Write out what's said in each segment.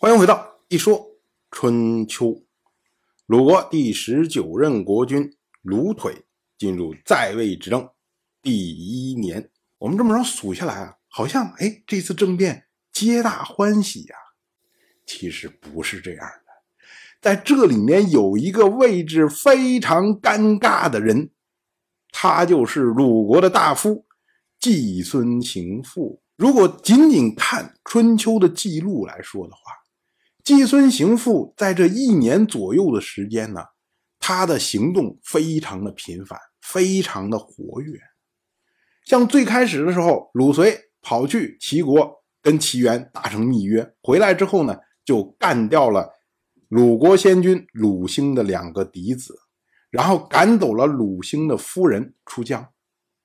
欢迎回到一说春秋。鲁国第十九任国君鲁腿进入在位执政第一年，我们这么着数下来啊，好像哎，这次政变皆大欢喜呀。其实不是这样的，在这里面有一个位置非常尴尬的人，他就是鲁国的大夫季孙行父。如果仅仅看春秋的记录来说的话，季孙行父在这一年左右的时间呢，他的行动非常的频繁，非常的活跃。像最开始的时候，鲁随跑去齐国跟齐元达成密约，回来之后呢，就干掉了鲁国先君鲁兴的两个嫡子，然后赶走了鲁兴的夫人出江。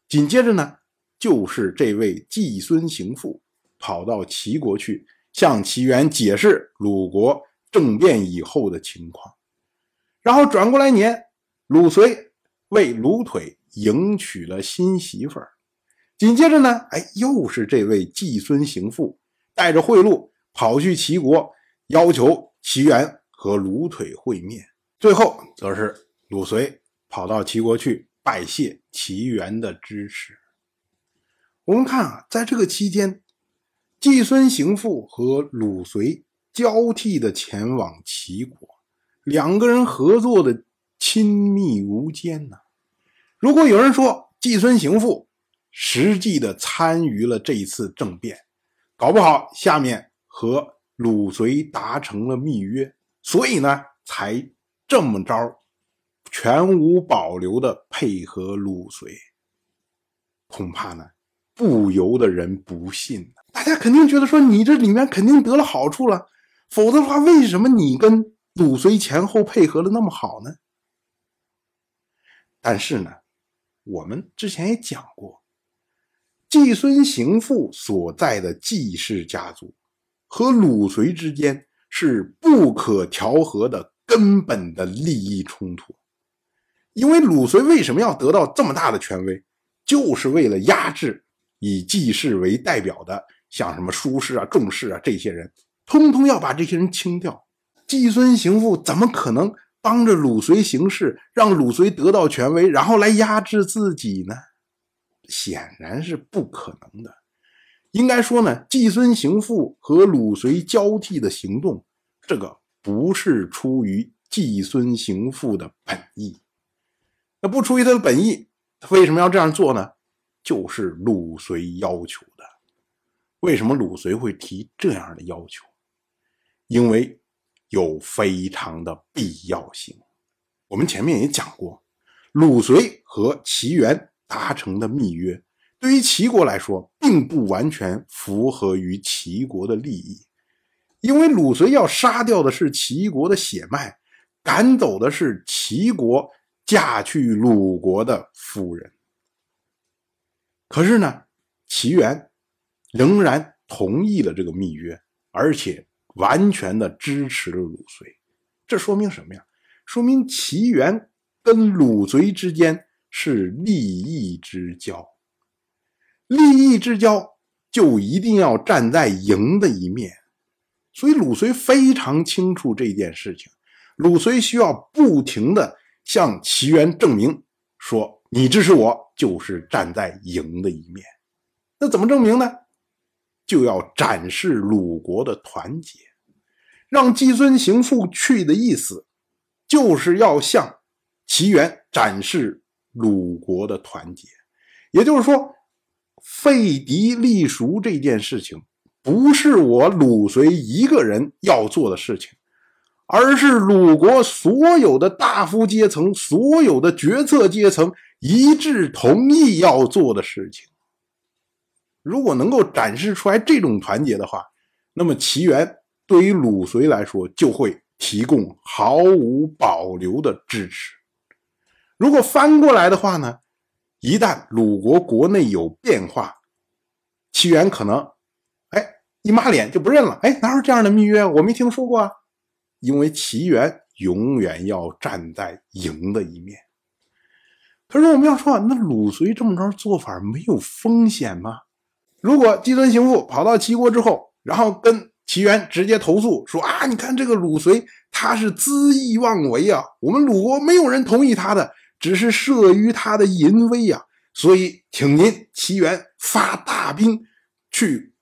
紧接着呢，就是这位季孙行父跑到齐国去。向齐元解释鲁国政变以后的情况，然后转过来年，鲁随为鲁腿迎娶了新媳妇儿。紧接着呢，哎，又是这位季孙行父带着贿赂跑去齐国，要求齐元和鲁腿会面。最后则是鲁随跑到齐国去拜谢齐元的支持。我们看啊，在这个期间。季孙行父和鲁随交替的前往齐国，两个人合作的亲密无间呐。如果有人说季孙行父实际的参与了这一次政变，搞不好下面和鲁随达成了密约，所以呢才这么着全无保留的配合鲁随，恐怕呢不由得人不信。大家肯定觉得说你这里面肯定得了好处了，否则的话，为什么你跟鲁随前后配合的那么好呢？但是呢，我们之前也讲过，季孙行父所在的季氏家族和鲁随之间是不可调和的根本的利益冲突，因为鲁随为什么要得到这么大的权威，就是为了压制以季氏为代表的。像什么舒氏啊、仲氏啊这些人，通通要把这些人清掉。季孙行父怎么可能帮着鲁随行事，让鲁随得到权威，然后来压制自己呢？显然是不可能的。应该说呢，季孙行父和鲁随交替的行动，这个不是出于季孙行父的本意。那不出于他的本意，他为什么要这样做呢？就是鲁随要求。为什么鲁随会提这样的要求？因为有非常的必要性。我们前面也讲过，鲁随和齐元达成的密约，对于齐国来说，并不完全符合于齐国的利益。因为鲁随要杀掉的是齐国的血脉，赶走的是齐国嫁去鲁国的夫人。可是呢，齐元。仍然同意了这个密约，而且完全的支持了鲁随。这说明什么呀？说明齐元跟鲁随之间是利益之交。利益之交就一定要站在赢的一面，所以鲁随非常清楚这件事情。鲁随需要不停的向齐元证明，说你支持我就是站在赢的一面。那怎么证明呢？就要展示鲁国的团结，让季孙行父去的意思，就是要向齐元展示鲁国的团结。也就是说，废嫡立叔这件事情，不是我鲁随一个人要做的事情，而是鲁国所有的大夫阶层、所有的决策阶层一致同意要做的事情。如果能够展示出来这种团结的话，那么齐元对于鲁随来说就会提供毫无保留的支持。如果翻过来的话呢，一旦鲁国国内有变化，齐元可能哎一抹脸就不认了。哎，哪有这样的密约？我没听说过啊。因为齐元永远要站在赢的一面。可是我们要说，那鲁随这么着做法没有风险吗？如果姬孙行父跑到齐国之后，然后跟齐元直接投诉说啊，你看这个鲁随他是恣意妄为啊，我们鲁国没有人同意他的，只是慑于他的淫威啊，所以请您齐元发大兵去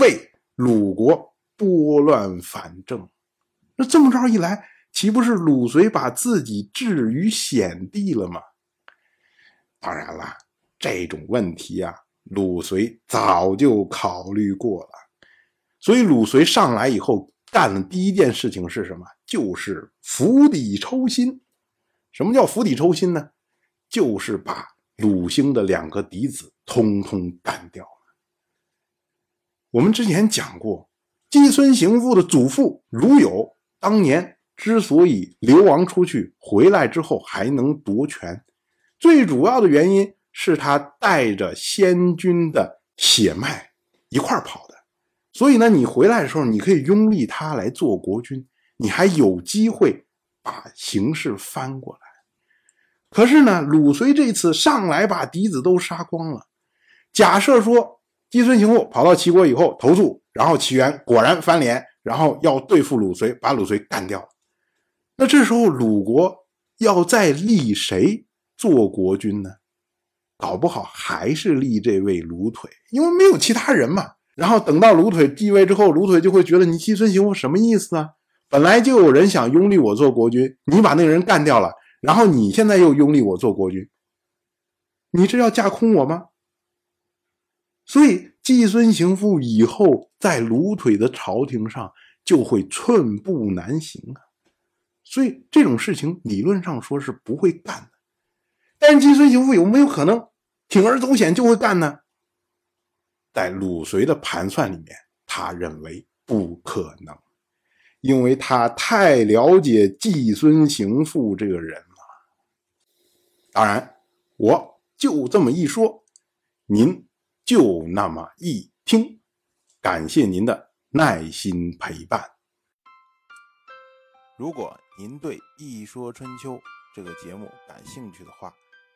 为鲁国拨乱反正。那这么着一来，岂不是鲁随把自己置于险地了吗？当然了，这种问题啊，鲁随早就考虑过了。所以鲁随上来以后干的第一件事情是什么？就是釜底抽薪。什么叫釜底抽薪呢？就是把鲁兴的两个嫡子通通干掉了。我们之前讲过，季孙行父的祖父鲁友。当年之所以流亡出去，回来之后还能夺权，最主要的原因是他带着先君的血脉一块跑的。所以呢，你回来的时候，你可以拥立他来做国君，你还有机会把形势翻过来。可是呢，鲁随这次上来把嫡子都杀光了。假设说姬孙行父跑到齐国以后投诉，然后齐元果然翻脸。然后要对付鲁随，把鲁随干掉。那这时候鲁国要再立谁做国君呢？搞不好还是立这位鲁腿，因为没有其他人嘛。然后等到鲁腿继位之后，鲁腿就会觉得你季孙行父什么意思啊？本来就有人想拥立我做国君，你把那个人干掉了，然后你现在又拥立我做国君，你这要架空我吗？所以。季孙行父以后在鲁腿的朝廷上就会寸步难行啊，所以这种事情理论上说是不会干的。但是季孙行父有没有可能铤而走险就会干呢？在鲁随的盘算里面，他认为不可能，因为他太了解季孙行父这个人了。当然，我就这么一说，您。就那么一听，感谢您的耐心陪伴。如果您对《一说春秋》这个节目感兴趣的话，